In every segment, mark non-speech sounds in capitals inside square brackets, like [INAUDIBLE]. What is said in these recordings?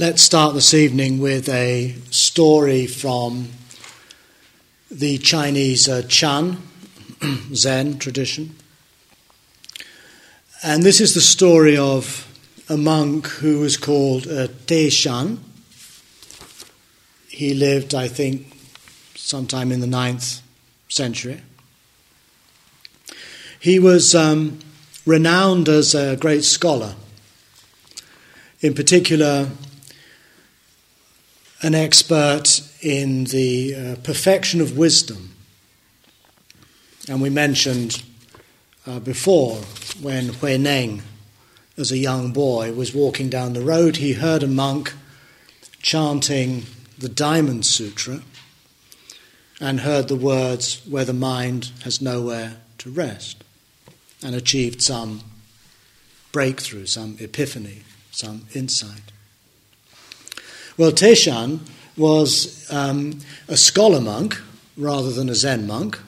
Let's start this evening with a story from the Chinese uh, Chan [CLEARS THROAT] Zen tradition. And this is the story of a monk who was called uh, Teshan. He lived, I think, sometime in the ninth century. He was um, renowned as a great scholar. In particular, an expert in the uh, perfection of wisdom. And we mentioned uh, before when Hui Neng, as a young boy, was walking down the road, he heard a monk chanting the Diamond Sutra and heard the words, where the mind has nowhere to rest, and achieved some breakthrough, some epiphany, some insight. Well, Teshan was um, a scholar monk rather than a Zen monk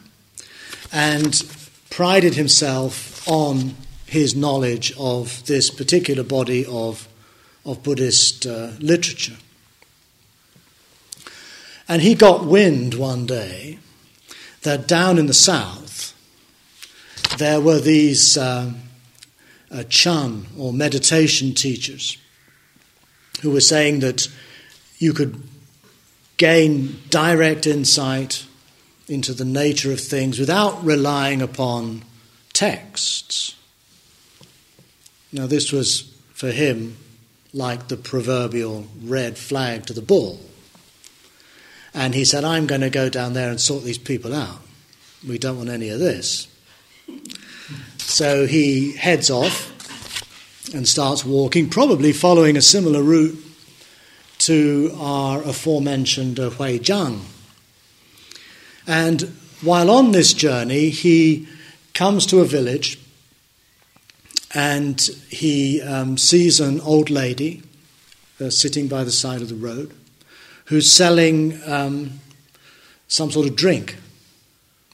and prided himself on his knowledge of this particular body of, of Buddhist uh, literature. And he got wind one day that down in the south there were these uh, uh, Chan or meditation teachers who were saying that you could gain direct insight into the nature of things without relying upon texts. Now, this was for him like the proverbial red flag to the bull. And he said, I'm going to go down there and sort these people out. We don't want any of this. So he heads off and starts walking, probably following a similar route to our aforementioned Hui Neng. And while on this journey, he comes to a village and he um, sees an old lady uh, sitting by the side of the road who's selling um, some sort of drink,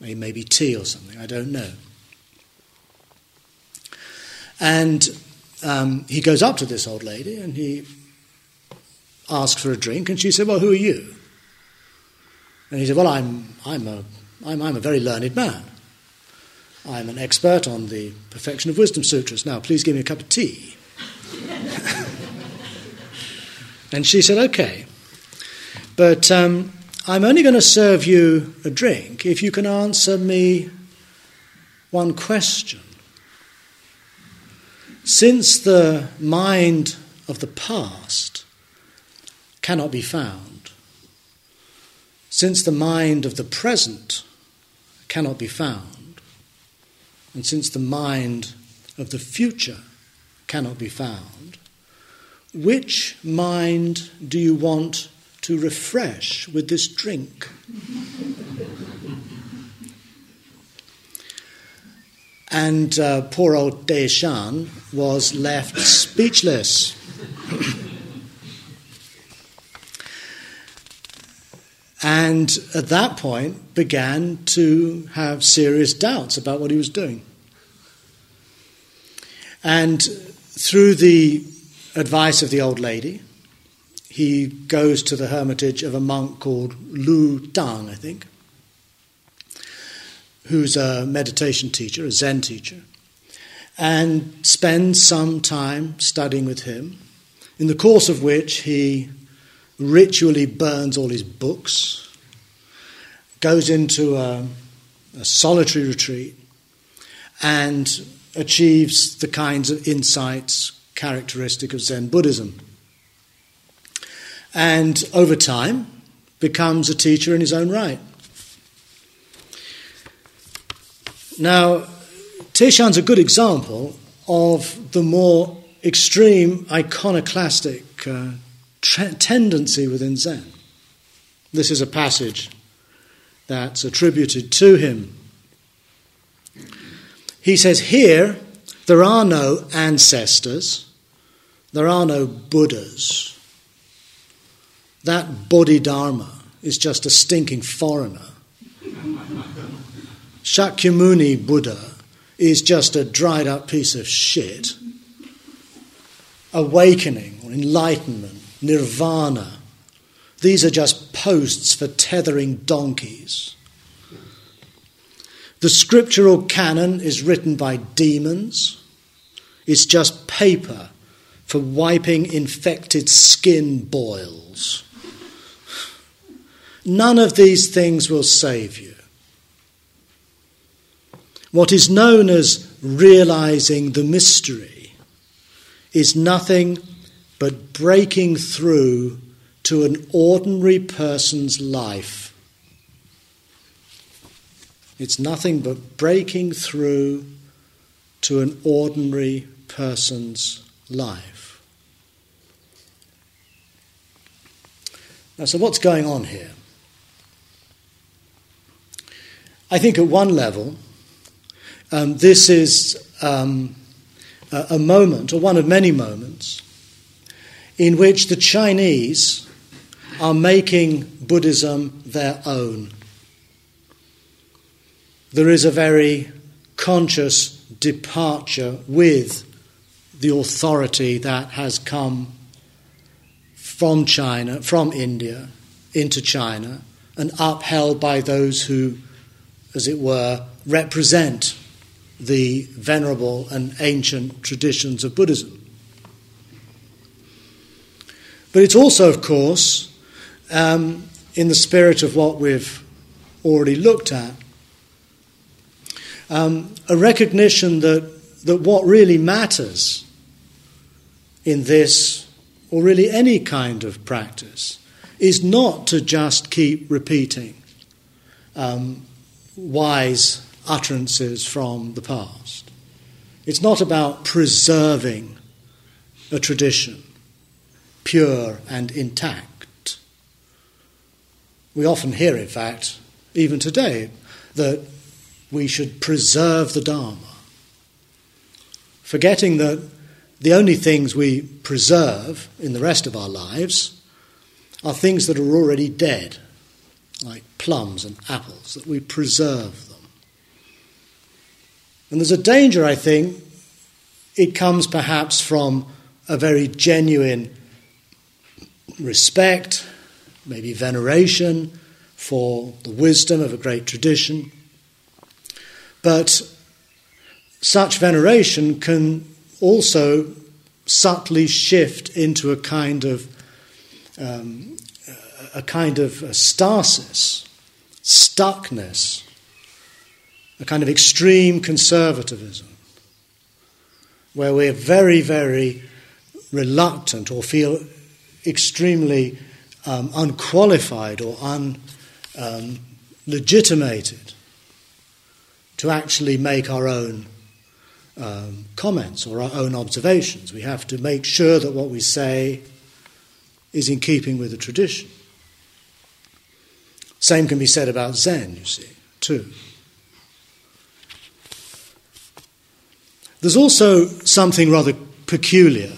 maybe tea or something, I don't know. And um, he goes up to this old lady and he asked for a drink, and she said, Well, who are you? And he said, Well, I'm, I'm, a, I'm, I'm a very learned man. I'm an expert on the perfection of wisdom sutras. Now, please give me a cup of tea. [LAUGHS] and she said, Okay, but um, I'm only going to serve you a drink if you can answer me one question. Since the mind of the past cannot be found. Since the mind of the present cannot be found, and since the mind of the future cannot be found, which mind do you want to refresh with this drink? and uh, poor old Deshan was left speechless. And at that point began to have serious doubts about what he was doing. And through the advice of the old lady, he goes to the hermitage of a monk called Lu Dang, I think, who's a meditation teacher, a Zen teacher, and spends some time studying with him, in the course of which he ritually burns all his books, goes into a, a solitary retreat, and achieves the kinds of insights characteristic of Zen Buddhism. And over time, becomes a teacher in his own right. Now, Teshan's a good example of the more extreme iconoclastic uh, tra- tendency within Zen. This is a passage that's attributed to him. He says, Here there are no ancestors, there are no Buddhas. That Bodhidharma is just a stinking foreigner. Shakyamuni Buddha is just a dried up piece of shit. Awakening or enlightenment nirvana. These are just posts for tethering donkeys. The scriptural canon is written by demons. It's just paper for wiping infected skin boils. None of these things will save you. What is known as realizing the mystery is nothing but breaking through to an ordinary person's life. It's nothing but breaking through to an ordinary person's life. Now, so what's going on here? I think at one level, um, this is um, a, a moment, or one of many moments, in which the Chinese are making Buddhism their own. There is a very conscious departure with the authority that has come from China, from India, into China, and upheld by those who, as it were, represent the venerable and ancient traditions of Buddhism. But it's also, of course, um, in the spirit of what we've already looked at, um, a recognition that, that what really matters in this, or really any kind of practice, is not to just keep repeating um, wise utterances from the past. It's not about preserving a tradition pure and intact. We often hear, in fact, even today, that we should preserve the Dharma, forgetting that the only things we preserve in the rest of our lives are things that are already dead, like plums and apples, that we preserve them. and there's a danger, I think, it comes perhaps from a very genuine respect, maybe veneration for the wisdom of a great tradition. But such veneration can also subtly shift into a kind of um, a kind of stasis, stuckness a kind of extreme conservatism, where we're very, very reluctant or feel extremely um, unqualified or unlegitimated um, to actually make our own um, comments or our own observations. We have to make sure that what we say is in keeping with the tradition. Same can be said about Zen, you see, too. There's also something rather peculiar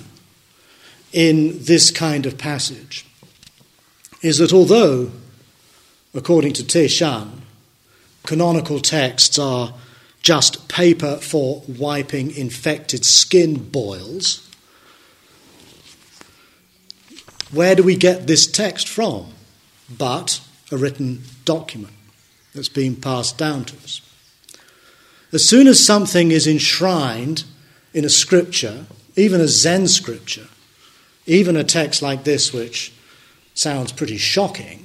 in this kind of passage, is that although, according to Teshan, canonical texts are just paper for wiping infected skin boils, where do we get this text from? But a written document that's being passed down to us. As soon as something is enshrined in a scripture, even a Zen scripture, even a text like this, which sounds pretty shocking,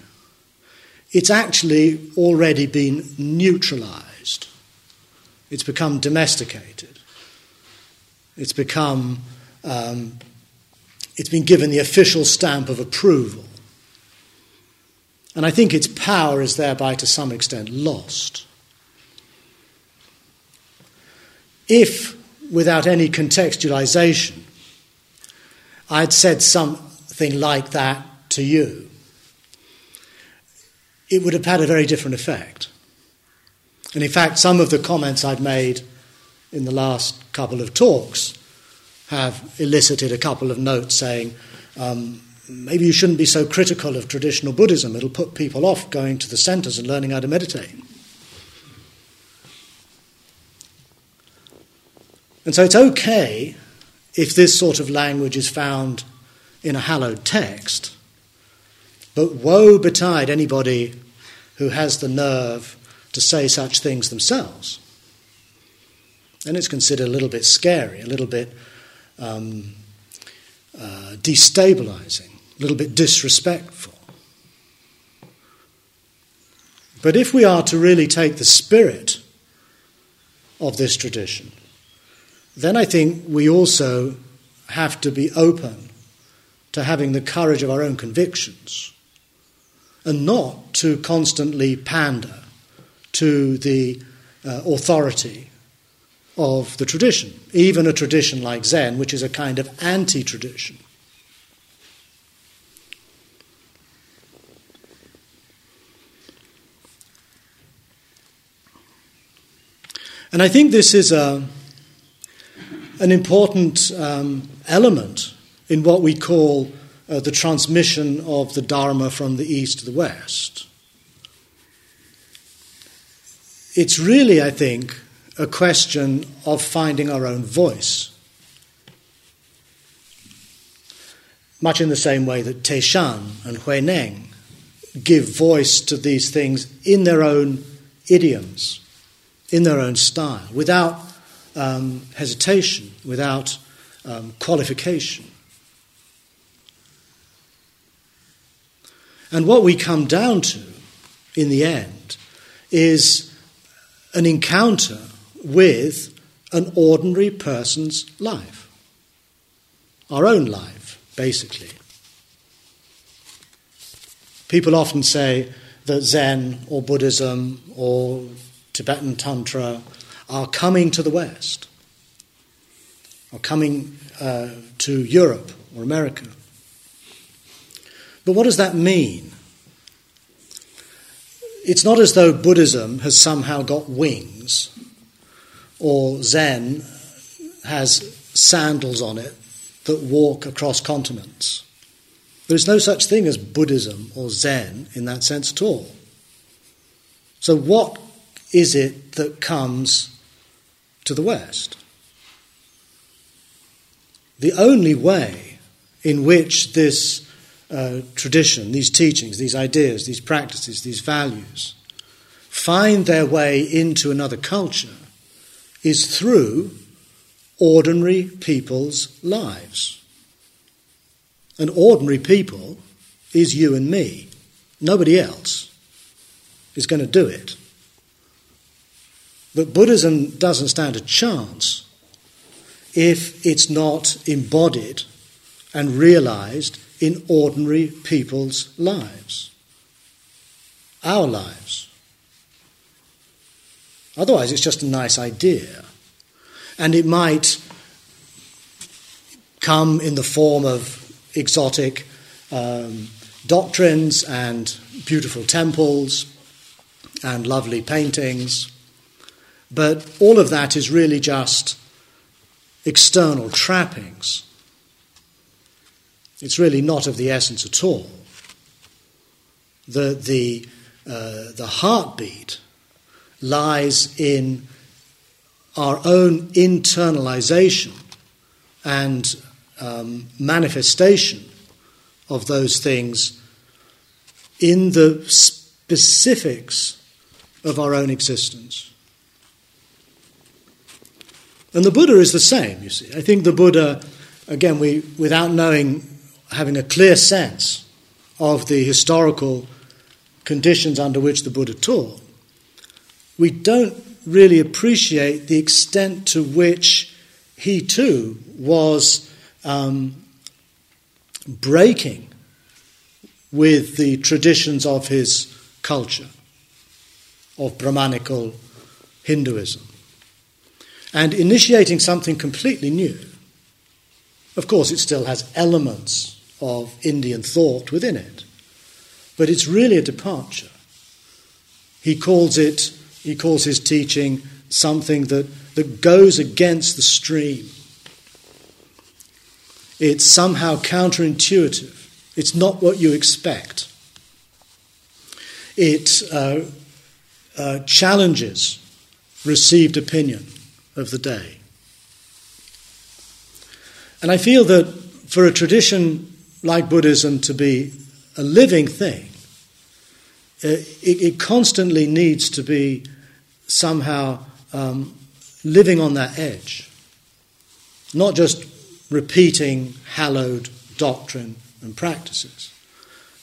it's actually already been neutralized. It's become domesticated. It's become, um, it's been given the official stamp of approval. And I think its power is thereby to some extent lost. If, without any contextualization, I'd said something like that to you, it would have had a very different effect. And in fact, some of the comments I've made in the last couple of talks have elicited a couple of notes saying, um, maybe you shouldn't be so critical of traditional Buddhism, it'll put people off going to the centers and learning how to meditate. And so it's okay if this sort of language is found in a hallowed text, but woe betide anybody who has the nerve to say such things themselves. And it's considered a little bit scary, a little bit um, uh, destabilizing, a little bit disrespectful. But if we are to really take the spirit of this tradition, then I think we also have to be open to having the courage of our own convictions and not to constantly pander to the uh, authority of the tradition, even a tradition like Zen, which is a kind of anti tradition. And I think this is a, an important um, element in what we call uh, the transmission of the Dharma from the East to the West. It's really, I think, a question of finding our own voice. Much in the same way that Teshan and Huineng give voice to these things in their own idioms in their own style, without um, hesitation, without um, qualification. And what we come down to in the end is an encounter with an ordinary person's life, our own life, basically. People often say that Zen or Buddhism or Tibetan Tantra are coming to the West, are coming uh, to Europe or America. But what does that mean? It's not as though Buddhism has somehow got wings or Zen has sandals on it that walk across continents. There is no such thing as Buddhism or Zen in that sense at all. So, what is it that comes to the West? The only way in which this uh, tradition, these teachings, these ideas, these practices, these values find their way into another culture is through ordinary people's lives. And ordinary people is you and me. Nobody else is going to do it. But Buddhism doesn't stand a chance if it's not embodied and realized in ordinary people's lives. Our lives. Otherwise, it's just a nice idea. And it might come in the form of exotic um, doctrines and beautiful temples and lovely paintings but all of that is really just external trappings. It's really not of the essence at all. The, the, uh, the heartbeat lies in our own internalization and um, manifestation of those things in the specifics of our own existence. And the Buddha is the same, you see. I think the Buddha, again, we, without knowing, having a clear sense of the historical conditions under which the Buddha taught, we don't really appreciate the extent to which he too was um, breaking with the traditions of his culture, of Brahmanical Hinduism and initiating something completely new. Of course, it still has elements of Indian thought within it, but it's really a departure. He calls it, he calls his teaching something that, that goes against the stream. It's somehow counterintuitive. It's not what you expect. It uh, uh, challenges received opinion of the day. And I feel that for a tradition like Buddhism, to be a living thing, uh, it, it constantly needs to be somehow um, living on that edge, not just repeating hallowed doctrine and practices,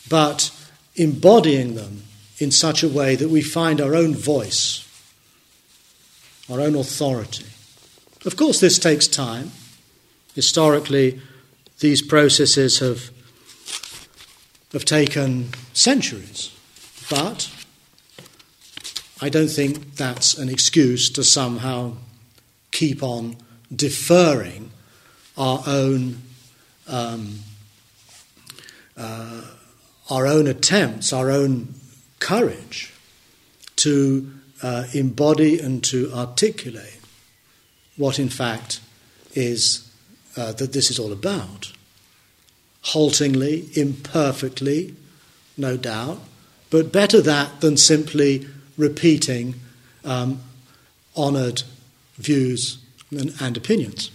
but embodying them in such a way that we find our own voice, our own authority. Of course, this takes time. Historically, these processes have, have taken centuries, but I don't think that's an excuse to somehow keep on deferring our own um, uh, our own attempts, our own courage to uh, embody and to articulate what, in fact, is uh, that this is all about. Haltingly, imperfectly, no doubt, but better that than simply repeating um, honoured views and, and opinions.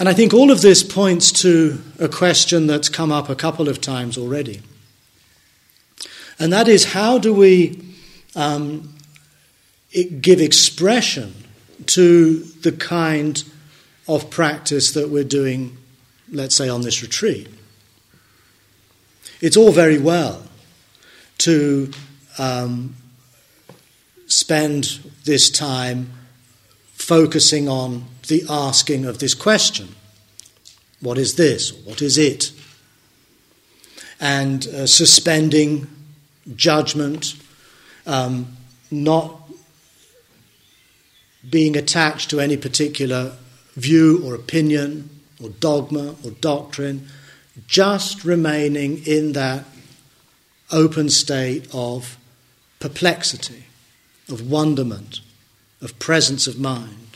And I think all of this points to a question that's come up a couple of times already. And that is how do we um, give expression to the kind of practice that we're doing, let's say, on this retreat? It's all very well to um, spend this time focusing on the asking of this question What is this? What is it? And uh, suspending judgment, um, not being attached to any particular view or opinion or dogma or doctrine, just remaining in that open state of perplexity, of wonderment, of presence of mind.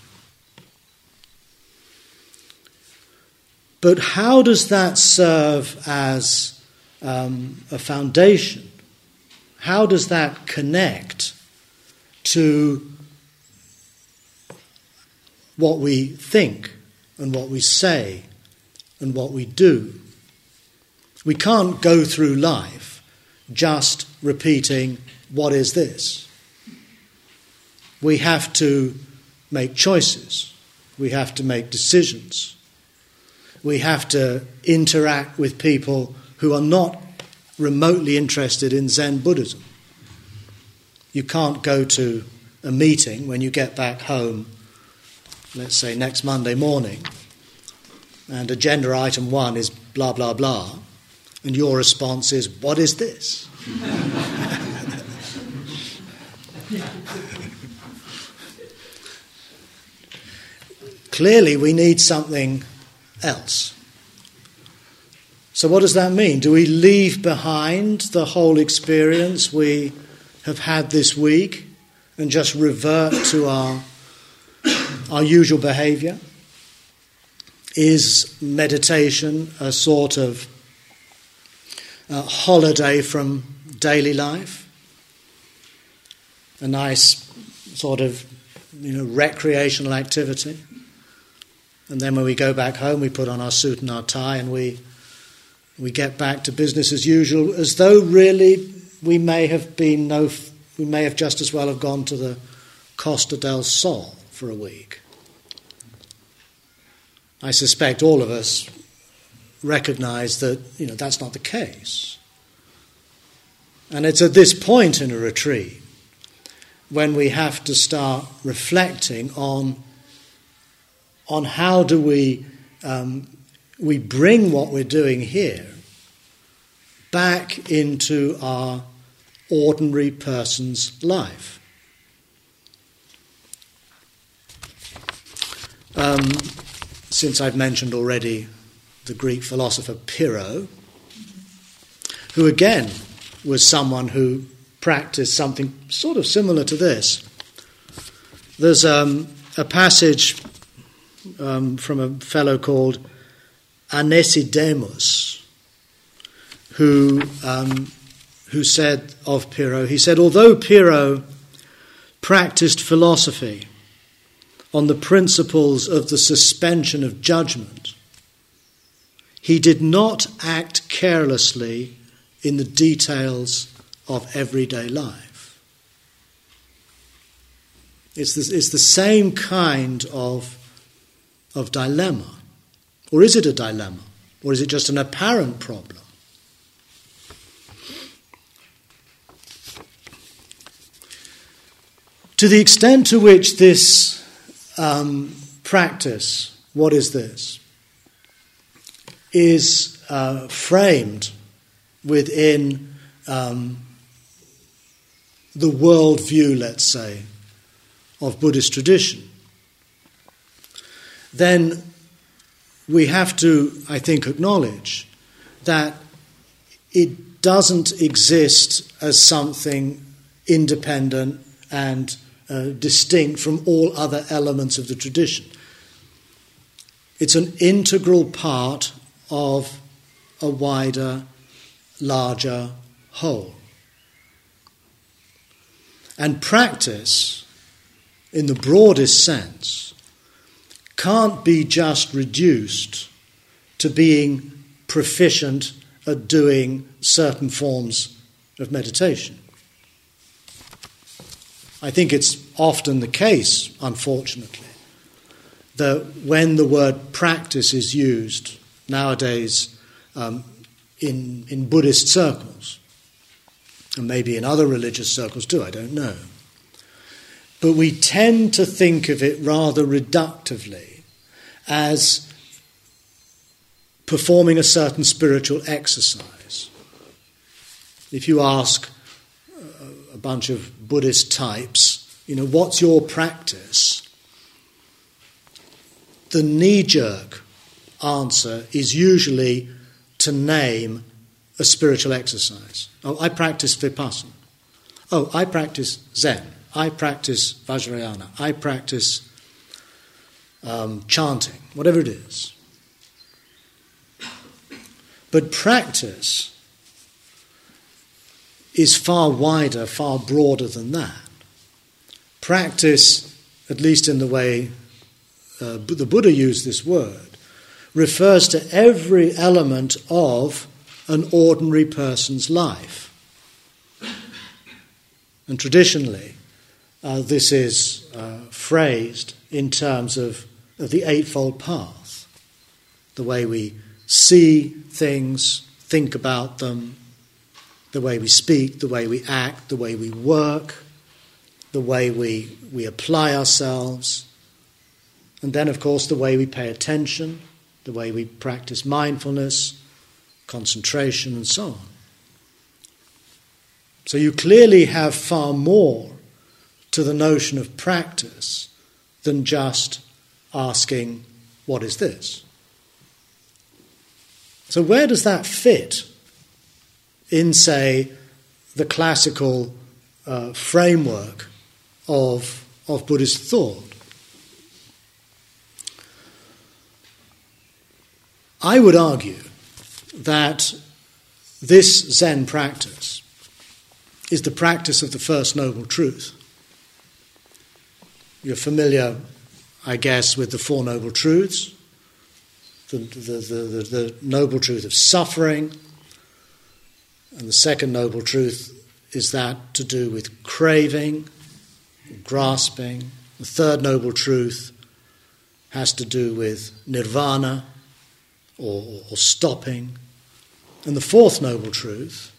But how does that serve as um, a foundation? How does that connect to what we think and what we say and what we do? We can't go through life just repeating, What is this? We have to make choices, we have to make decisions we have to interact with people who are not remotely interested in Zen Buddhism. You can't go to a meeting when you get back home, let's say next Monday morning, and agenda item one is blah, blah, blah, and your response is, What is this? [LAUGHS] Clearly, we need something else. So, what does that mean? Do we leave behind the whole experience we have had this week and just revert to our, our usual behavior? Is meditation a sort of uh, holiday from daily life? A nice sort of you know, recreational activity? And then when we go back home, we put on our suit and our tie and we, we get back to business as usual, as though really we may have been no, we may have just as well have gone to the Costa del Sol for a week. I suspect all of us recognize that you know that's not the case. And it's at this point in a retreat when we have to start reflecting on on how do we, um, we bring what we're doing here back into our ordinary person's life. Um, since I've mentioned already the Greek philosopher Pyrrho, who again was someone who practiced something sort of similar to this. There's um, a passage um, from a fellow called Aenesidemus, who, um, who said of Pyrrho, he said, although Pyrrho practiced philosophy on the principles of the suspension of judgment, he did not act carelessly in the details of everyday life. It's the, it's the same kind of, of dilemma. Or is it a dilemma? Or is it just an apparent problem? To the extent to which this um, practice, what is this, is uh, framed within um, the worldview, let's say, of Buddhist tradition, then we have to, I think, acknowledge that it doesn't exist as something independent and uh, distinct from all other elements of the tradition. It's an integral part of a wider, larger whole. And practice, in the broadest sense, can't be just reduced to being proficient at doing certain forms of meditation. I think it's often the case, unfortunately, that when the word practice is used nowadays um, in, in Buddhist circles, and maybe in other religious circles too, I don't know. But we tend to think of it rather reductively as performing a certain spiritual exercise. If you ask a bunch of Buddhist types, you know, what's your practice? The knee jerk answer is usually to name a spiritual exercise. Oh, I practice Vipassana. Oh, I practice Zen. I practice Vajrayana. I practice um, chanting, whatever it is. But practice is far wider, far broader than that. Practice, at least in the way uh, the Buddha used this word, refers to every element of an ordinary person's life. And traditionally, uh, this is uh, phrased in terms of, of the Eightfold Path the way we see things, think about them, the way we speak, the way we act, the way we work, the way we, we apply ourselves, and then, of course, the way we pay attention, the way we practice mindfulness, concentration, and so on. So you clearly have far more to the notion of practice than just asking, What is this? So, where does that fit in, say, the classical uh, framework of, of Buddhist thought? I would argue that this Zen practice is the practice of the First Noble Truth. You're familiar, I guess, with the Four Noble Truths the, the, the, the, Noble Truth of suffering, and the second Noble Truth is that to do with craving, grasping. The third Noble Truth has to do with nirvana or, or stopping. And the fourth Noble Truth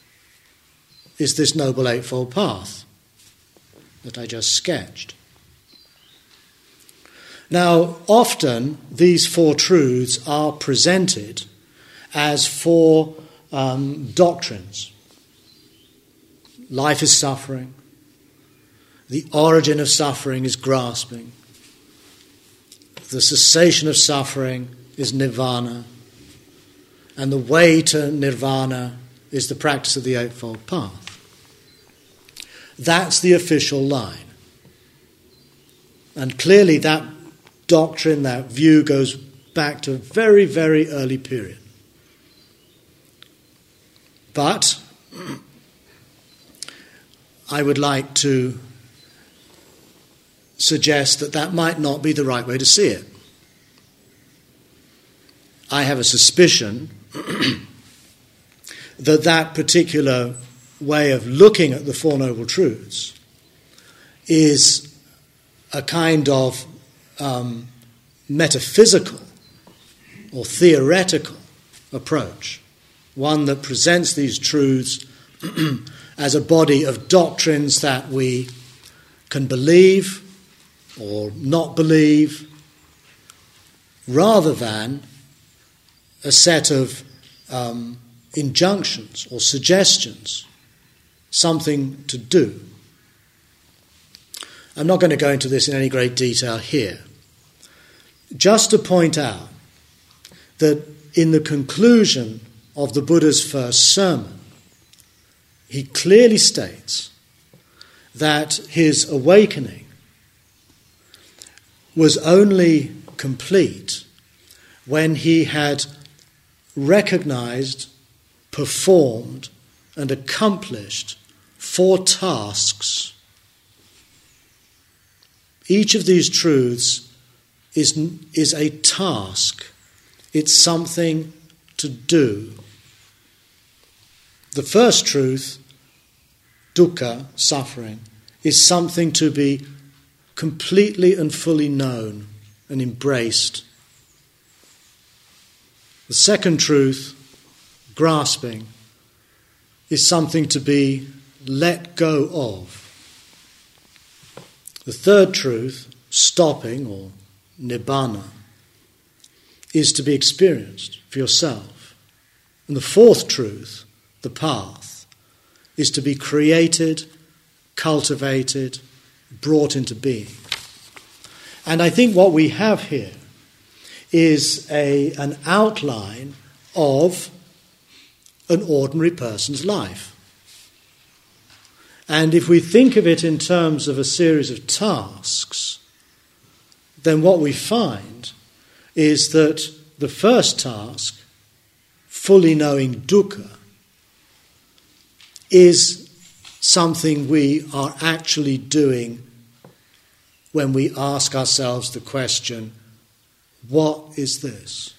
is this Noble Eightfold Path that I just sketched. Now, often these four truths are presented as four um, doctrines life is suffering, the origin of suffering is grasping, the cessation of suffering is nirvana, and the way to nirvana is the practice of the Eightfold Path. That's the official line. And clearly, that doctrine, that view goes back to a very, very early period. But I would like to suggest that that might not be the right way to see it. I have a suspicion [CLEARS THROAT] that that particular way of looking at the Four Noble Truths is a kind of um, metaphysical or theoretical approach, one that presents these truths [CLEARS THROAT] as a body of doctrines that we can believe or not believe, rather than a set of um, injunctions or suggestions, something to do. I'm not going to go into this in any great detail here. Just to point out that in the conclusion of the Buddha's first sermon, he clearly states that his awakening was only complete when he had recognized, performed, and accomplished four tasks. Each of these truths is, is a task, it's something to do. The first truth, dukkha, suffering, is something to be completely and fully known and embraced the second truth, grasping, is something to be let go of. The third truth, stopping or nibbana, is to be experienced for yourself. And the fourth truth, the path, is to be created, cultivated, brought into being. And I think what we have here is a, an outline of an ordinary person's life. And if we think of it in terms of a series of tasks, then what we find is that the first task, fully knowing dukkha, is something we are actually doing when we ask ourselves the question what is this?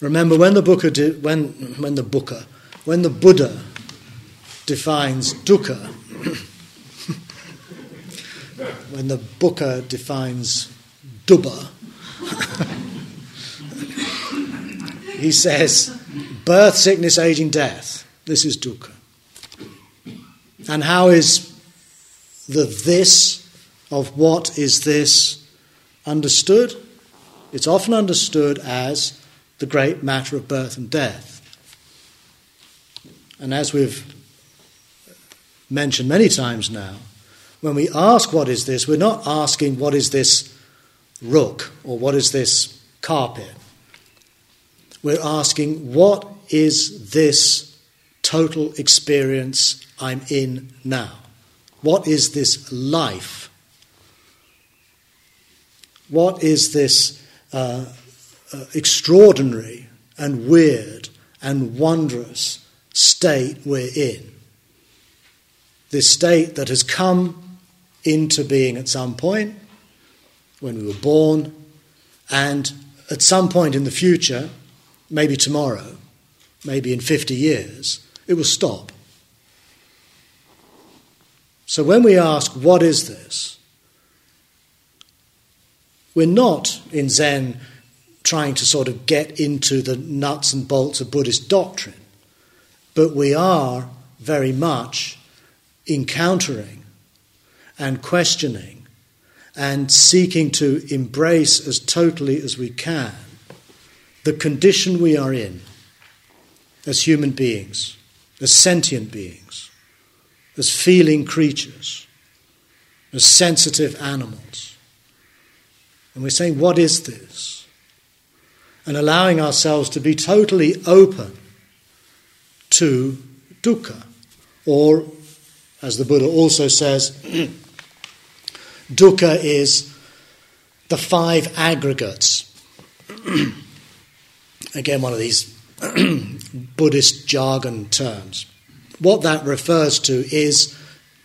Remember when the Buddha di- when when the Buddha when the Buddha defines dukkha, when the Buddha defines dukkha, he says birth, sickness, aging, death. This is dukkha. And how is the this of what is this understood? It's often understood as the great matter of birth and death. And as we've mentioned many times now, when we ask what is this, we're not asking what is this rook or what is this carpet. We're asking what is this total experience I'm in now? What is this life? What is this uh, uh, extraordinary and weird and wondrous state we're in. This state that has come into being at some point when we were born, and at some point in the future, maybe tomorrow, maybe in 50 years, it will stop. So when we ask, what is this? We're not in Zen trying to sort of get into the nuts and bolts of Buddhist doctrine, but we are very much encountering and questioning and seeking to embrace as totally as we can the condition we are in as human beings, as sentient beings, as feeling creatures, as sensitive animals. And we're saying, what is this? And allowing ourselves to be totally open to dukkha. Or, as the Buddha also says, [CLEARS THROAT] dukkha is the five aggregates. [CLEARS THROAT] Again, one of these [CLEARS THROAT] Buddhist jargon terms. What that refers to is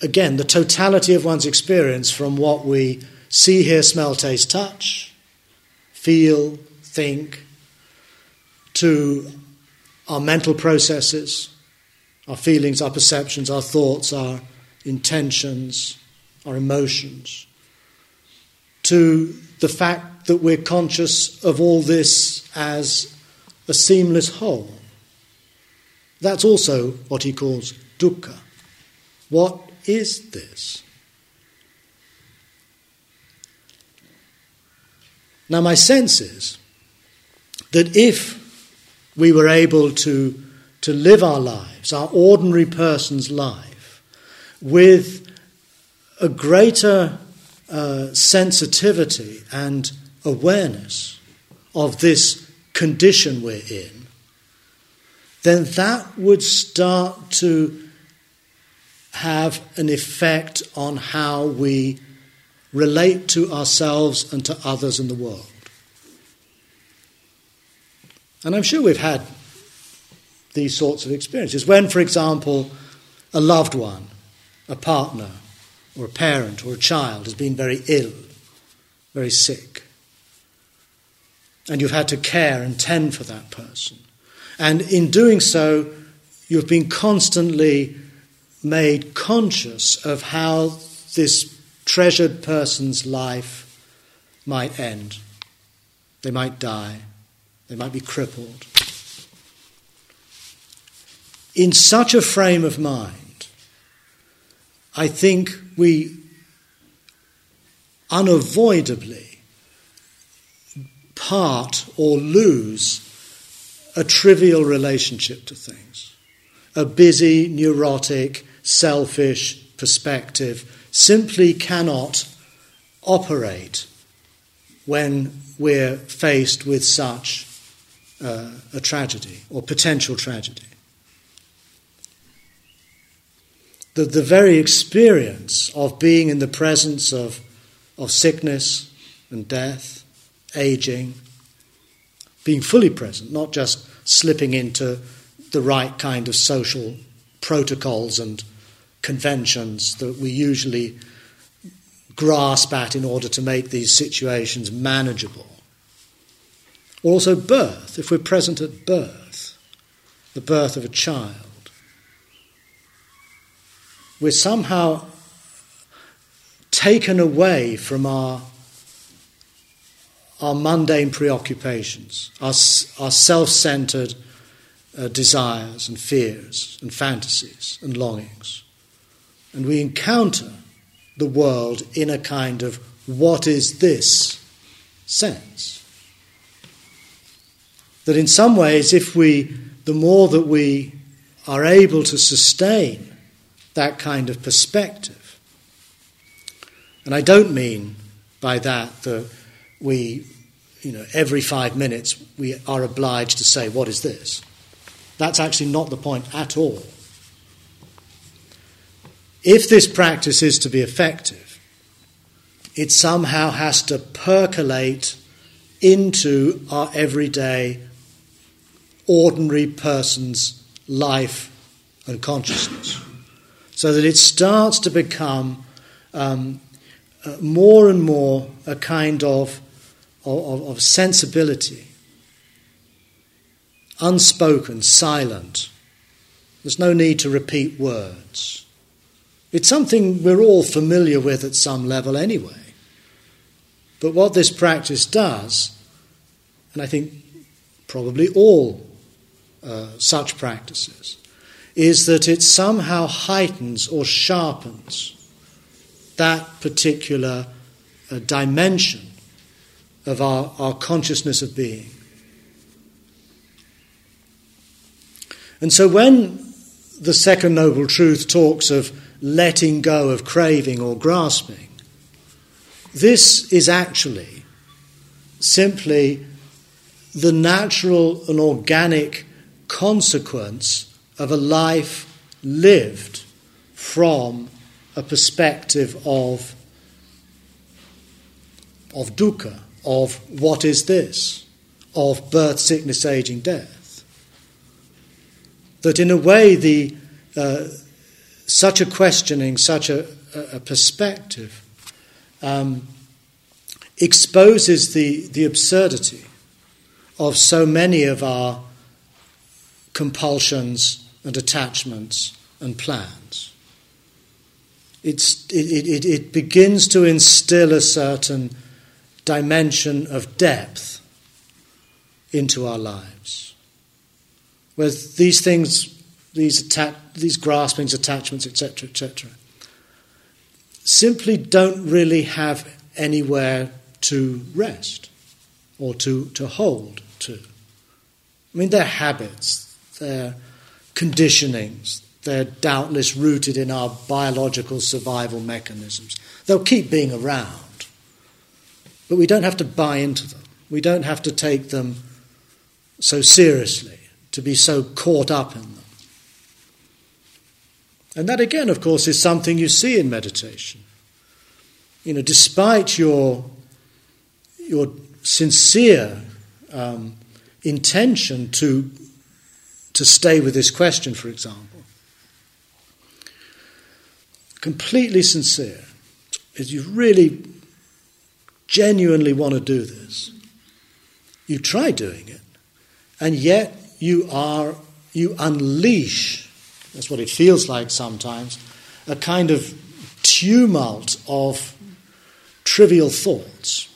again, the totality of one's experience from what we see, hear, smell, taste, touch, feel, think, to our mental processes, our feelings, our perceptions, our thoughts, our intentions, our emotions, to the fact that we're conscious of all this as a seamless whole. That's also what he calls dukkha. What is this? Now, my sense is that if we were able to, to live our lives, our ordinary person's life, with a greater uh, sensitivity and awareness of this condition we're in, then that would start to have an effect on how we relate to ourselves and to others in the world. And I'm sure we've had these sorts of experiences. When, for example, a loved one, a partner, or a parent, or a child has been very ill, very sick, and you've had to care and tend for that person. And in doing so, you've been constantly made conscious of how this treasured person's life might end. They might die. They might be crippled. In such a frame of mind, I think we unavoidably part or lose a trivial relationship to things, a busy, neurotic, selfish perspective simply cannot operate when we're faced with such uh, a tragedy or potential tragedy. The, the very experience of being in the presence of, of sickness and death, aging, being fully present, not just slipping into the right kind of social protocols and conventions that we usually grasp at in order to make these situations manageable. Also, birth, if we're present at birth, the birth of a child, we're somehow taken away from our, our mundane preoccupations, our, our self centered uh, desires and fears and fantasies and longings. And we encounter the world in a kind of what is this sense that in some ways, if we, the more that we are able to sustain that kind of perspective, and I don't mean by that that we, you know, every five minutes we are obliged to say, What is this? That's actually not the point at all. If this practice is to be effective, it somehow has to percolate into our everyday ordinary person's life and consciousness. So that it starts to become um, uh, more and more a kind of, of, of sensibility, unspoken, silent. There's no need to repeat words. It's something we're all familiar with at some level anyway. But what this practice does, and I think probably all uh, such practices is that it somehow heightens or sharpens that particular uh, dimension of our, our consciousness of being. And so when the Second Noble Truth talks of letting go of craving or grasping, this is actually simply the natural and organic consequence of a life lived from a perspective of, of dukkha, of what is this, of birth, sickness, aging, death. That in a way, the, uh, such a questioning, such a, a perspective, um, exposes the, the absurdity of so many of our compulsions and attachments and plans. It's, it, it, it begins to instill a certain dimension of depth into our lives. Where these things, these, atta- these graspings, attachments, etc., etc., simply don't really have anywhere to rest or to, to hold to. I mean, they're habits, they're conditionings, they're doubtless rooted in our biological survival mechanisms. They'll keep being around, but we don't have to buy into them. We don't have to take them so seriously, to be so caught up in them. And that, again, of course, is something you see in meditation. You know, despite your, your sincere um, intention to, to stay with this question, for example, completely sincere, if you really genuinely want to do this, you try doing it, and yet you are you unleash that's what it feels like sometimes a kind of tumult of trivial thoughts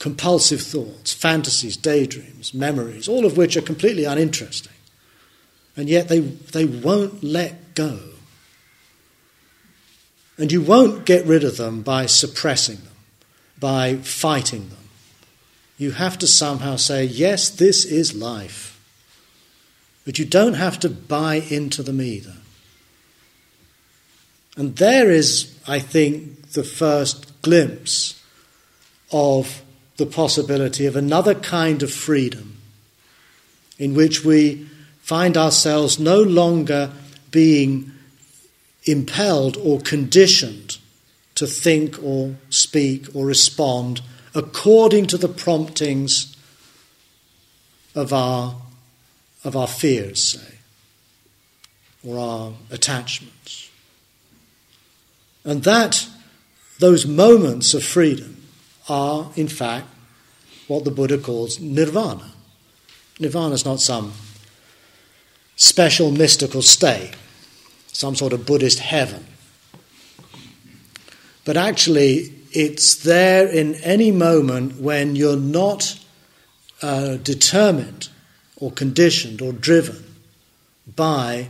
compulsive thoughts fantasies daydreams memories all of which are completely uninteresting and yet they they won't let go and you won't get rid of them by suppressing them by fighting them you have to somehow say, yes, this is life. But you don't have to buy into them either. And there is, I think, the first glimpse of the possibility of another kind of freedom in which we find ourselves no longer being impelled or conditioned to think or speak or respond according to the promptings of our, of our fears, say, or our attachments. And that, those moments of freedom are, in fact, what the Buddha calls nirvana. Nirvana is not some special mystical state, some sort of Buddhist heaven. But actually, it's there in any moment when you're not uh, determined or conditioned or driven by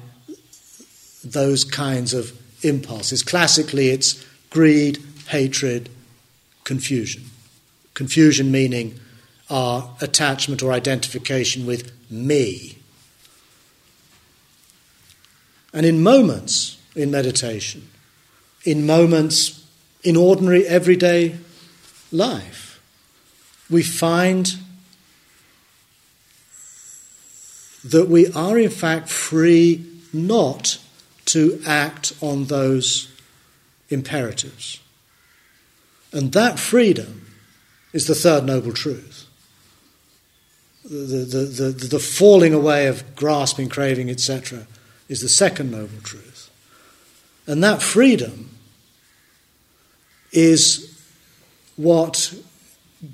those kinds of impulses. Classically, it's greed, hatred, confusion. Confusion meaning our attachment or identification with me. And in moments in meditation, in moments in ordinary, everyday life. We find that we are, in fact, free not to act on those imperatives. And that freedom is the third noble truth. The, the, the, the, falling away of grasping, craving, etc., is the second noble truth. And that freedom is what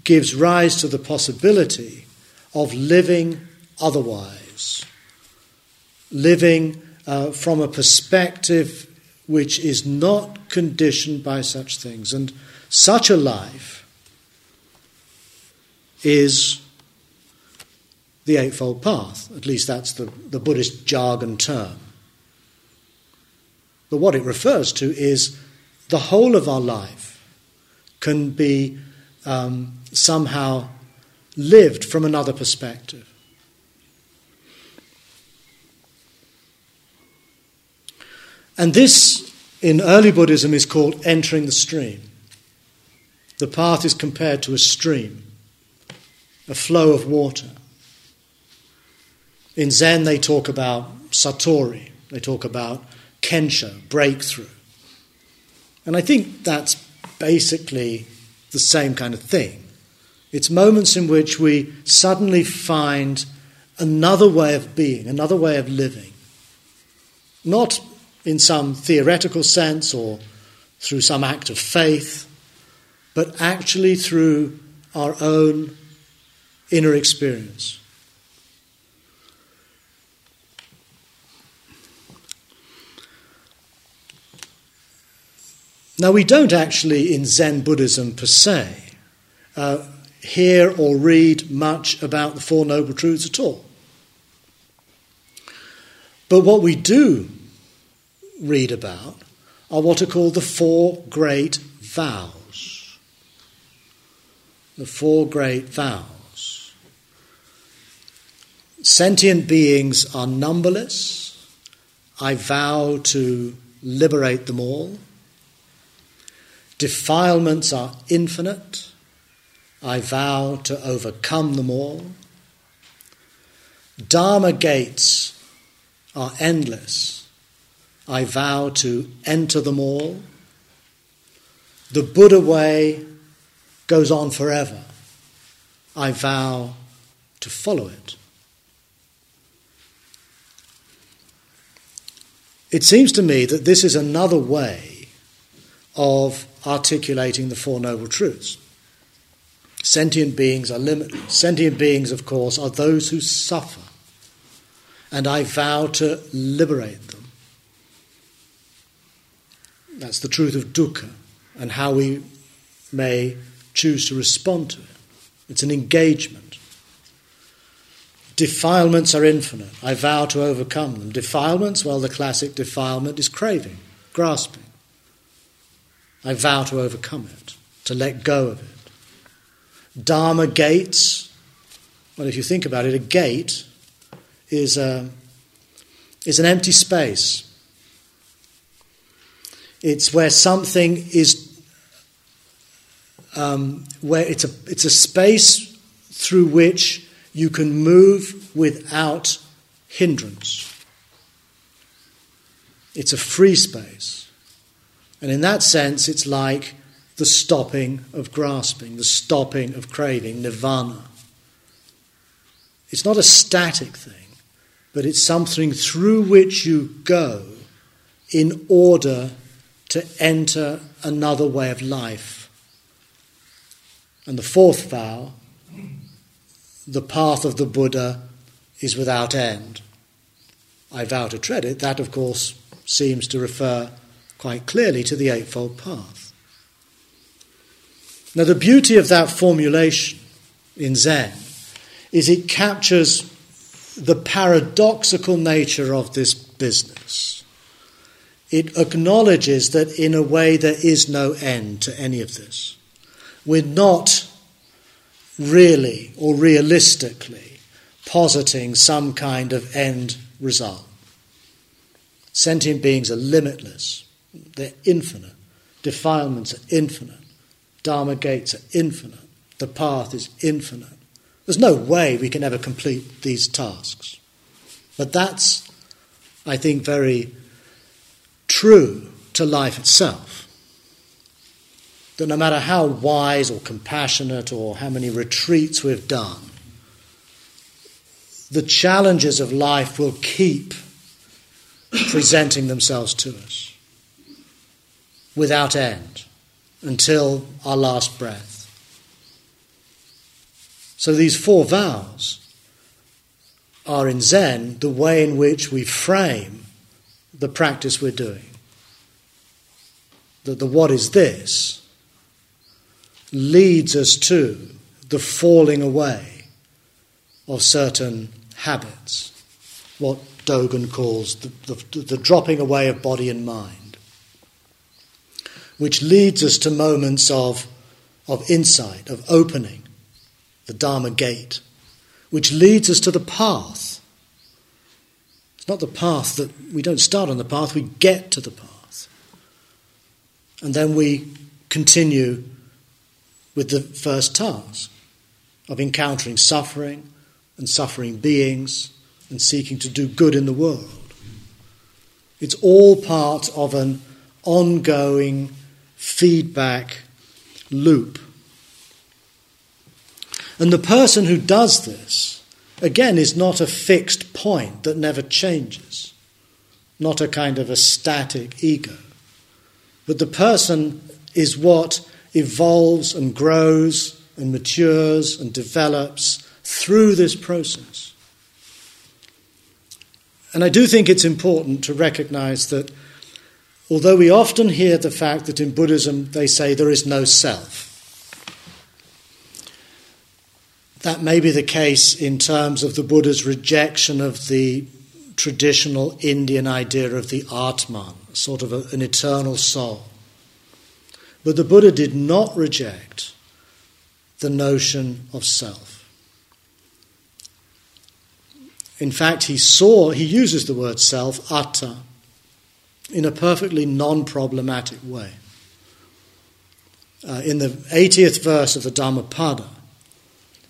gives rise to the possibility of living otherwise, living uh, from a perspective which is not conditioned by such things. And such a life is the Eightfold Path. At least that's the, the Buddhist jargon term. But what it refers to is the whole of our life can be um, somehow lived from another perspective. And this, in early Buddhism, is called entering the stream. The path is compared to a stream, a flow of water. In Zen, they talk about satori, they talk about kensho, breakthrough. And I think that's basically the same kind of thing. It's moments in which we suddenly find another way of being, another way of living, not in some theoretical sense or through some act of faith, but actually through our own inner experience. Now, we don't actually, in Zen Buddhism per se, uh, hear or read much about the Four Noble Truths at all. But what we do read about are what are called the Four Great Vows. The Four Great Vows. Sentient beings are numberless. I vow to liberate them all. Defilements are infinite. I vow to overcome them all. Dharma gates are endless. I vow to enter them all. The Buddha way goes on forever. I vow to follow it. It seems to me that this is another way of articulating the Four Noble Truths. Sentient beings are limitless. Sentient beings, of course, are those who suffer. And I vow to liberate them. That's the truth of dukkha and how we may choose to respond to it. It's an engagement. Defilements are infinite. I vow to overcome them. Defilements, well, the classic defilement is craving, grasping. I vow to overcome it, to let go of it. Dharma gates, well, if you think about it, a gate is, a, is an empty space. It's where something is, um, where it's a, it's a space through which you can move without hindrance. It's a free space. And in that sense, it's like the stopping of grasping, the stopping of craving, nirvana. It's not a static thing, but it's something through which you go in order to enter another way of life. And the fourth vow, the path of the Buddha is without end. I vow to tread it. That, of course, seems to refer quite clearly to the Eightfold Path. Now, the beauty of that formulation in Zen is it captures the paradoxical nature of this business. It acknowledges that, in a way, there is no end to any of this. We're not really or realistically positing some kind of end result. Sentient beings are limitless. They're infinite. Defilements are infinite. Dharma gates are infinite. The path is infinite. There's no way we can ever complete these tasks. But that's, I think, very true to life itself. That no matter how wise or compassionate or how many retreats we've done, the challenges of life will keep presenting themselves to us without end until our last breath. So these four vows are in Zen the way in which we frame the practice we're doing. That the what is this leads us to the falling away of certain habits, what Dogen calls the, the, the dropping away of body and mind which leads us to moments of, of insight, of opening, the Dharma gate, which leads us to the path. It's not the path that we don't start on the path, we get to the path. And then we continue with the first task of encountering suffering and suffering beings and seeking to do good in the world. It's all part of an ongoing feedback loop. And the person who does this, again, is not a fixed point that never changes. not a kind of a static ego. But the person is what evolves and grows and matures and develops through this process. And I do think it's important to recognize that although we often hear the fact that in Buddhism they say there is no self, that may be the case in terms of the Buddha's rejection of the traditional Indian idea of the Atman, sort of a, an eternal soul. But the Buddha did not reject the notion of self. In fact, he saw, he uses the word self, atta, in a perfectly non problematic way. Uh, in the 80th verse of the Dhammapada,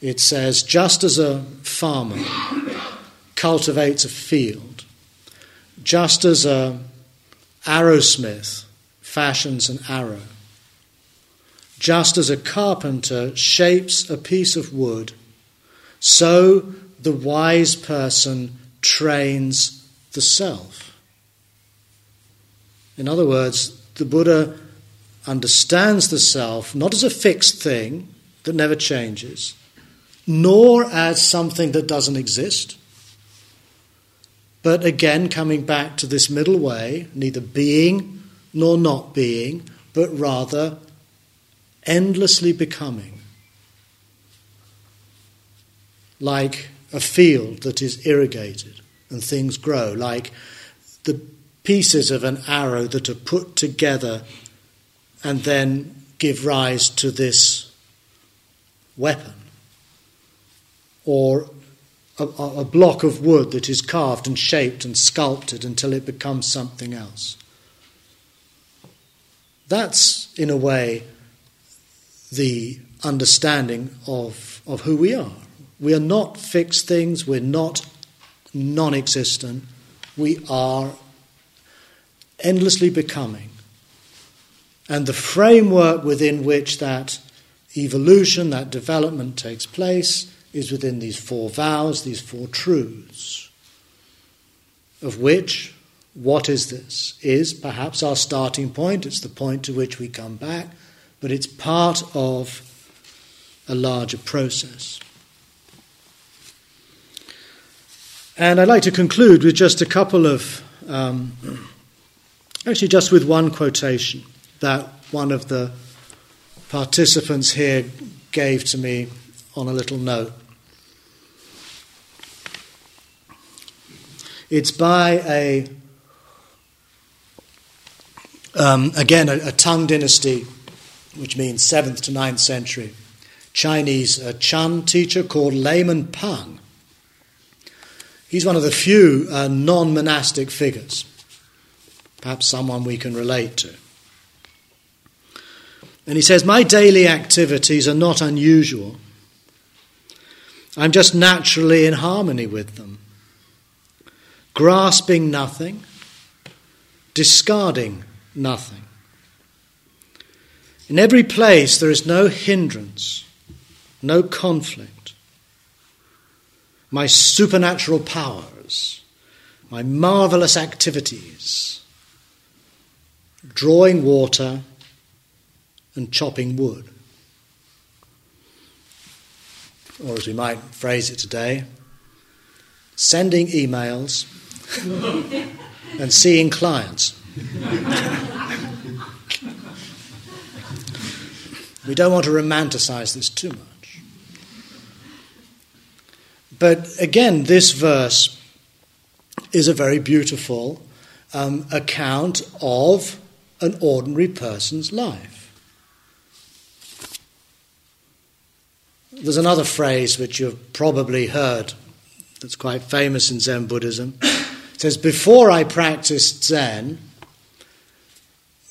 it says, just as a farmer cultivates a field, just as a arrowsmith fashions an arrow, just as a carpenter shapes a piece of wood, so the wise person trains the self. In other words, the Buddha understands the self not as a fixed thing that never changes, nor as something that doesn't exist, but again, coming back to this middle way, neither being nor not being, but rather endlessly becoming. Like a field that is irrigated and things grow, like the pieces of an arrow that are put together and then give rise to this weapon, or a, a block of wood that is carved and shaped and sculpted until it becomes something else. That's, in a way, the understanding of, of who we are. We are not fixed things, we're not non existent, we are endlessly becoming. And the framework within which that evolution, that development takes place, is within these four vows, these four truths, of which what is this? Is perhaps our starting point, it's the point to which we come back, but it's part of a larger process. And I'd like to conclude with just a couple of, um, actually, just with one quotation that one of the participants here gave to me on a little note. It's by a, um, again, a, a, Tang dynasty, which means 7th to 9th century, Chinese uh, Chan teacher called Layman P'ang. He's one of the few uh, non monastic figures, perhaps someone we can relate to. And he says, My daily activities are not unusual. I'm just naturally in harmony with them grasping nothing, discarding nothing. In every place, there is no hindrance, no conflict. My supernatural powers, my marvelous activities, drawing water and chopping wood. Or as we might phrase it today, sending emails [LAUGHS] and seeing clients. we don't want to romanticize this too much. But again, this verse is a very beautiful um, account of an ordinary person's life. There's another phrase which you've probably heard that's quite famous in Zen Buddhism. It says, Before I practiced Zen,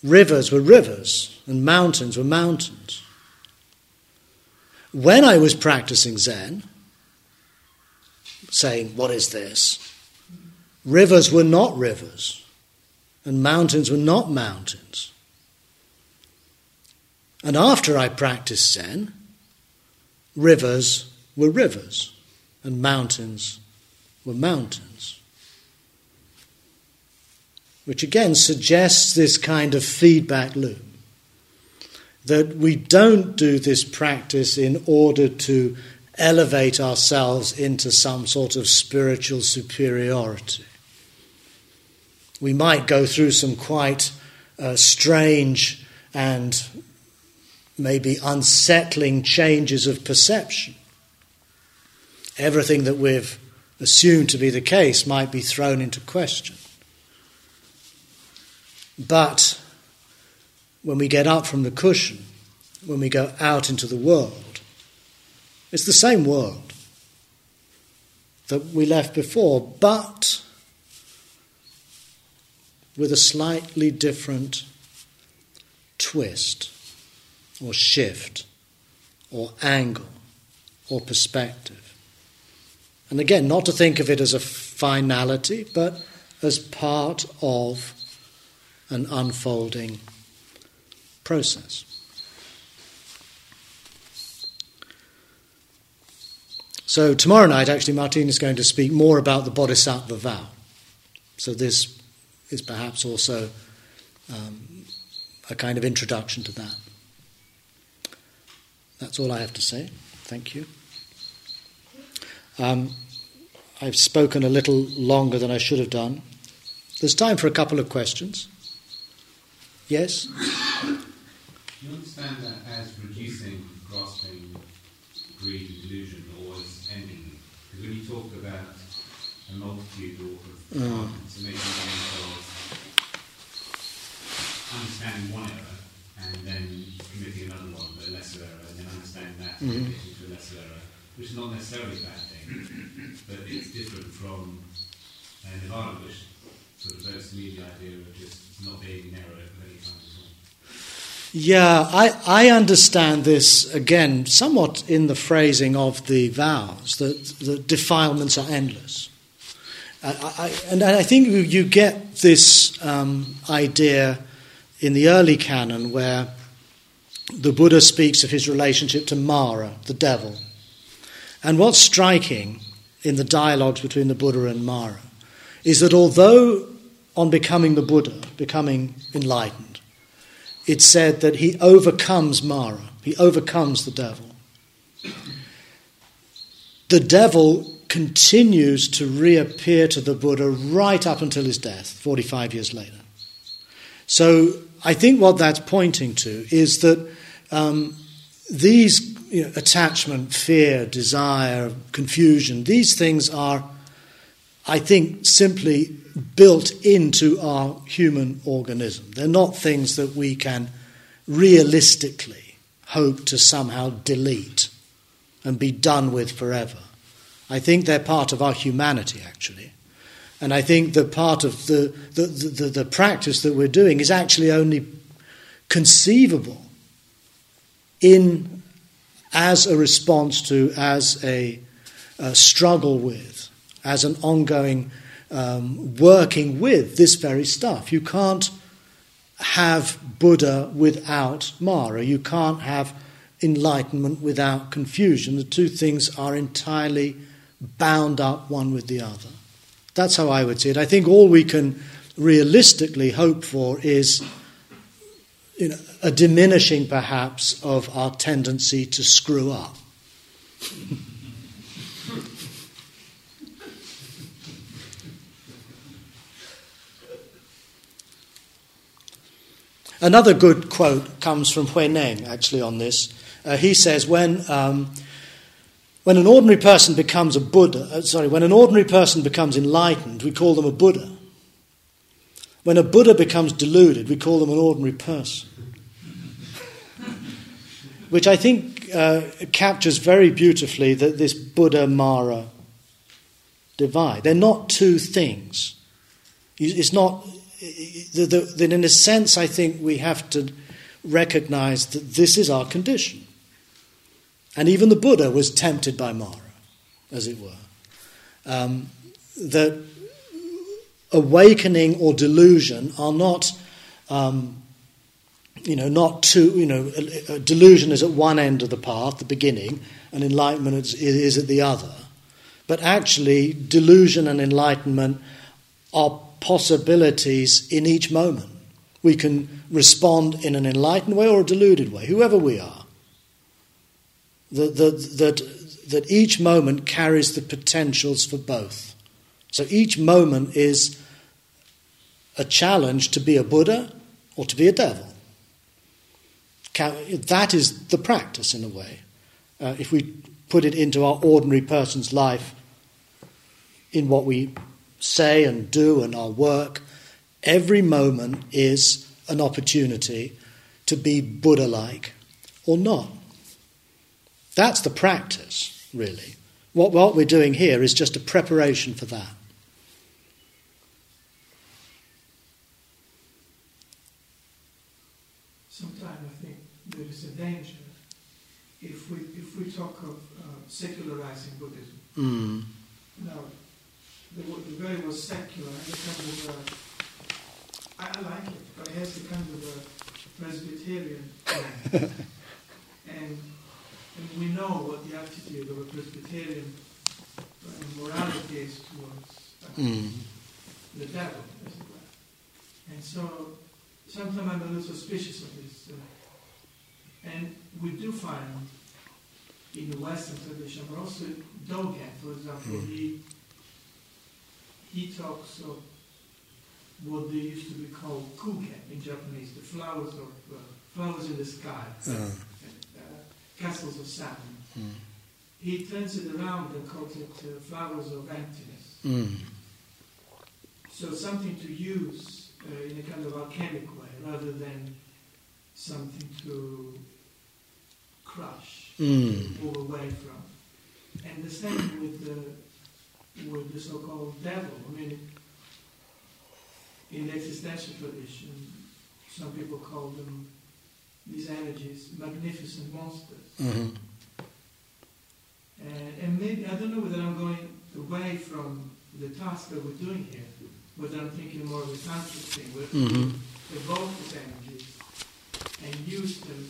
rivers were rivers and mountains were mountains. When I was practicing Zen, saying, What is this? Rivers were not rivers and mountains were not mountains. And after I practiced Zen, rivers were rivers and mountains were mountains. which again suggests this kind of feedback loop. That we don't do this practice in order to elevate ourselves into some sort of spiritual superiority. We might go through some quite uh, strange and maybe unsettling changes of perception. Everything that we've assumed to be the case might be thrown into question. But when we get up from the cushion, when we go out into the world, it's the same world that we left before, but with a slightly different twist or shift or angle or perspective. And again, not to think of it as a finality, but as part of an unfolding process. So, tomorrow night, actually, Martin is going to speak more about the Bodhisattva vow. So, this is perhaps also um, a kind of introduction to that. That's all I have to say. Thank you. Um, I've spoken a little longer than I should have done. There's time for a couple of questions. Yes? Do you understand that as reducing grasping, greed, and delusion, or as ending? Because when you talk about a multitude of departments, mm. making of understanding one error and then committing another one, but a lesser error, and then understanding that and mm-hmm. Getting to a lesser error, which is not necessarily a bad thing, [CLEARS THROAT] but it's different from uh, Nirvana, which sort of boasts me the idea of just not being an error of any kind at all. Yeah, I, I understand this again somewhat in the phrasing of the vows that the defilements are endless. I, I, and I think you get this um, idea in the early canon where the Buddha speaks of his relationship to Mara, the devil. And what's striking in the dialogues between the Buddha and Mara is that although on becoming the Buddha, becoming enlightened, it's said that he overcomes Mara, he overcomes the devil. The devil continues to reappear to the Buddha right up until his death, 45 years later. So I think what that's pointing to is that um, these you know, attachment, fear, desire, confusion, these things are, I think, simply built into our human organism. They're not things that we can realistically hope to somehow delete and be done with forever. I think they're part of our humanity, actually. And I think that part of the, the, the, the, practice that we're doing is actually only conceivable in as a response to, as a, a struggle with, as an ongoing um, working with this very stuff. You can't have Buddha without Mara. You can't have enlightenment without confusion. The two things are entirely bound up one with the other. That's how I would see it. I think all we can realistically hope for is you know, a diminishing, perhaps, of our tendency to screw up. Another good quote comes from Hui Neng, actually, on this. Uh, he says, when, um, when an ordinary person becomes a Buddha, uh, sorry, when an ordinary person becomes enlightened, we call them a Buddha. When a Buddha becomes deluded, we call them an ordinary person. Which I think uh, captures very beautifully that this Buddha Mara divide. They're not two things. It's not that in a sense, I think we have to recognize that this is our condition. And even the Buddha was tempted by Mara, as it were. Um, that awakening or delusion are not, um, you know, not two, you know, delusion is at one end of the path, the beginning, and enlightenment is, is at the other. But actually, delusion and enlightenment are possibilities in each moment. We can respond in an enlightened way or a deluded way, whoever we are. That, that, that, that each moment carries the potentials for both. So each moment is a challenge to be a Buddha or to be a devil. That is the practice, in a way. Uh, if we put it into our ordinary person's life, in what we say and do and our work, every moment is an opportunity to be Buddha like or not. That's the practice, really. What, what we're doing here is just a preparation for that. Sometimes I think there is a danger if we, if we talk of uh, secularizing Buddhism. Mm. Now, the, the very word secular has kind of a, I, I like it, but it has a kind of a Presbyterian [LAUGHS] and, and we know what the attitude of a Presbyterian uh, morality is towards uh, mm. the devil, as it were. And so sometimes I'm a little suspicious of this. Uh, and we do find in the Western tradition, but also Dogen, for example, Mm. he he talks of what they used to be called kuge in Japanese, the flowers of uh, flowers in the sky, Uh, uh, castles of sand. mm. He turns it around and calls it uh, flowers of emptiness. Mm. So something to use uh, in a kind of alchemic way, rather than something to crush, Mm. move away from. And the same with the with the so-called devil. I mean, in the existential tradition, some people call them these energies magnificent monsters. Mhm. And, and maybe, I don't know whether I'm going away from the task that we're doing here, whether I'm thinking more of a tantric thing, where Mhm. evoke these energies and use them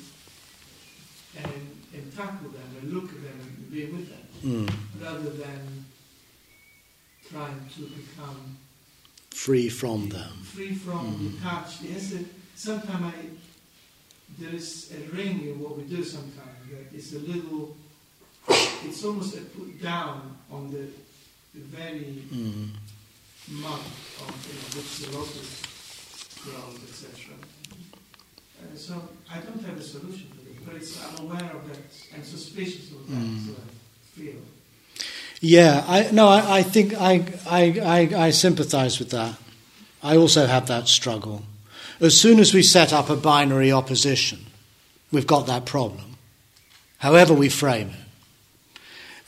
and them and look at them and be with them, Mm. rather than trying to become Free from them. free from, Mhm. detached. Yes, sometimes I, there is a ring in what we do sometimes that is a little, it's almost a put down on the, the very Mm. mud of you know, which the lotus grows, etc. Uh, so I don't have a solution but it's, I'm aware of that and suspicious of that Mm. feel. Yeah, I no, I, I think I, I, I, I sympathise with that. I also have that struggle. As soon as we set up a binary opposition, we've got that problem, however we frame it.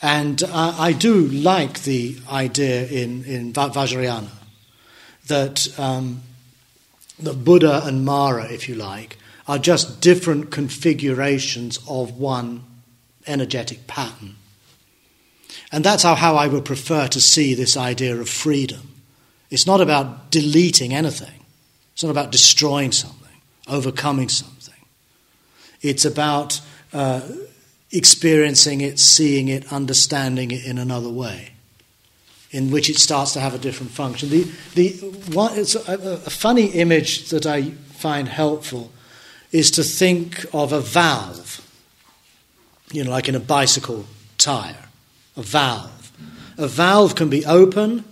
And uh, I do like the idea in, in Vajrayana that, um, that Buddha and Mara, if you like, are just different configurations of one energetic pattern. And that's how, I would prefer to see this idea of freedom. It's not about deleting anything, it's not about destroying something, overcoming something. It's about uh, experiencing it, seeing it, understanding it in another way, in which it starts to have a different function. The, the, one, it's a, a funny image that I find helpful is to think of a valve, you know, like in a bicycle tire a valve. A valve can be open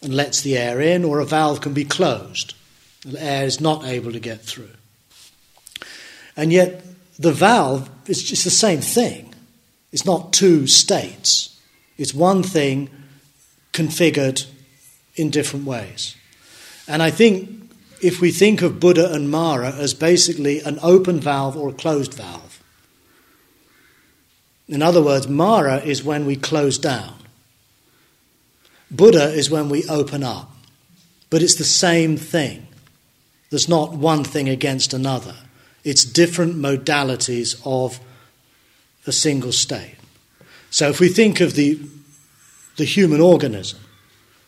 and lets the air in, or a valve can be closed. The air is not able to get through. And yet, the valve is just the same thing. It's not two states, it's one thing configured in different ways. And I think if we think of Buddha and Mara as basically an open valve or a closed valve, in other words, Mara is when we close down. Buddha is when we open up. But it's the same thing. There's not one thing against another. It's different modalities of a single state. So if we think of the, the human organism,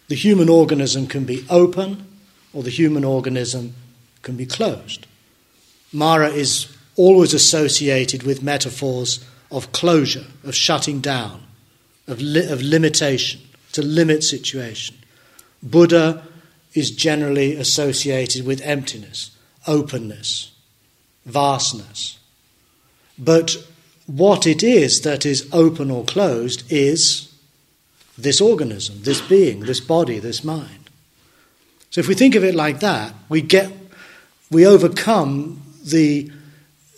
the human organism can be open or the human organism can be closed. Mara is always associated with metaphors of closure, of shutting down, of, li- of limitation, to limit situation. Buddha is generally associated with emptiness, openness, vastness. But what it is that is open or closed is this organism, this being, this body, this mind. So if we think of it like that, we get we overcome the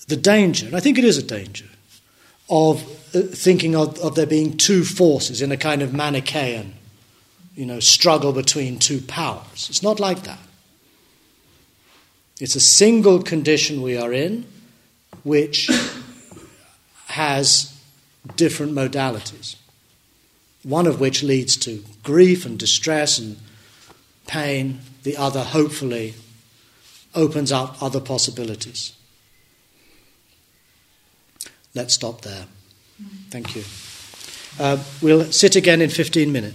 the danger, and I think it is a danger, of uh, thinking of, of there being two forces in a kind of Manichaean, you know, struggle between two powers. It's not like that. It's a single condition we are in, which has different modalities, one of which leads to grief and distress and pain, the other, hopefully, opens up other possibilities. Let's stop there. Thank you. Uh, we'll sit again in 15 minutes.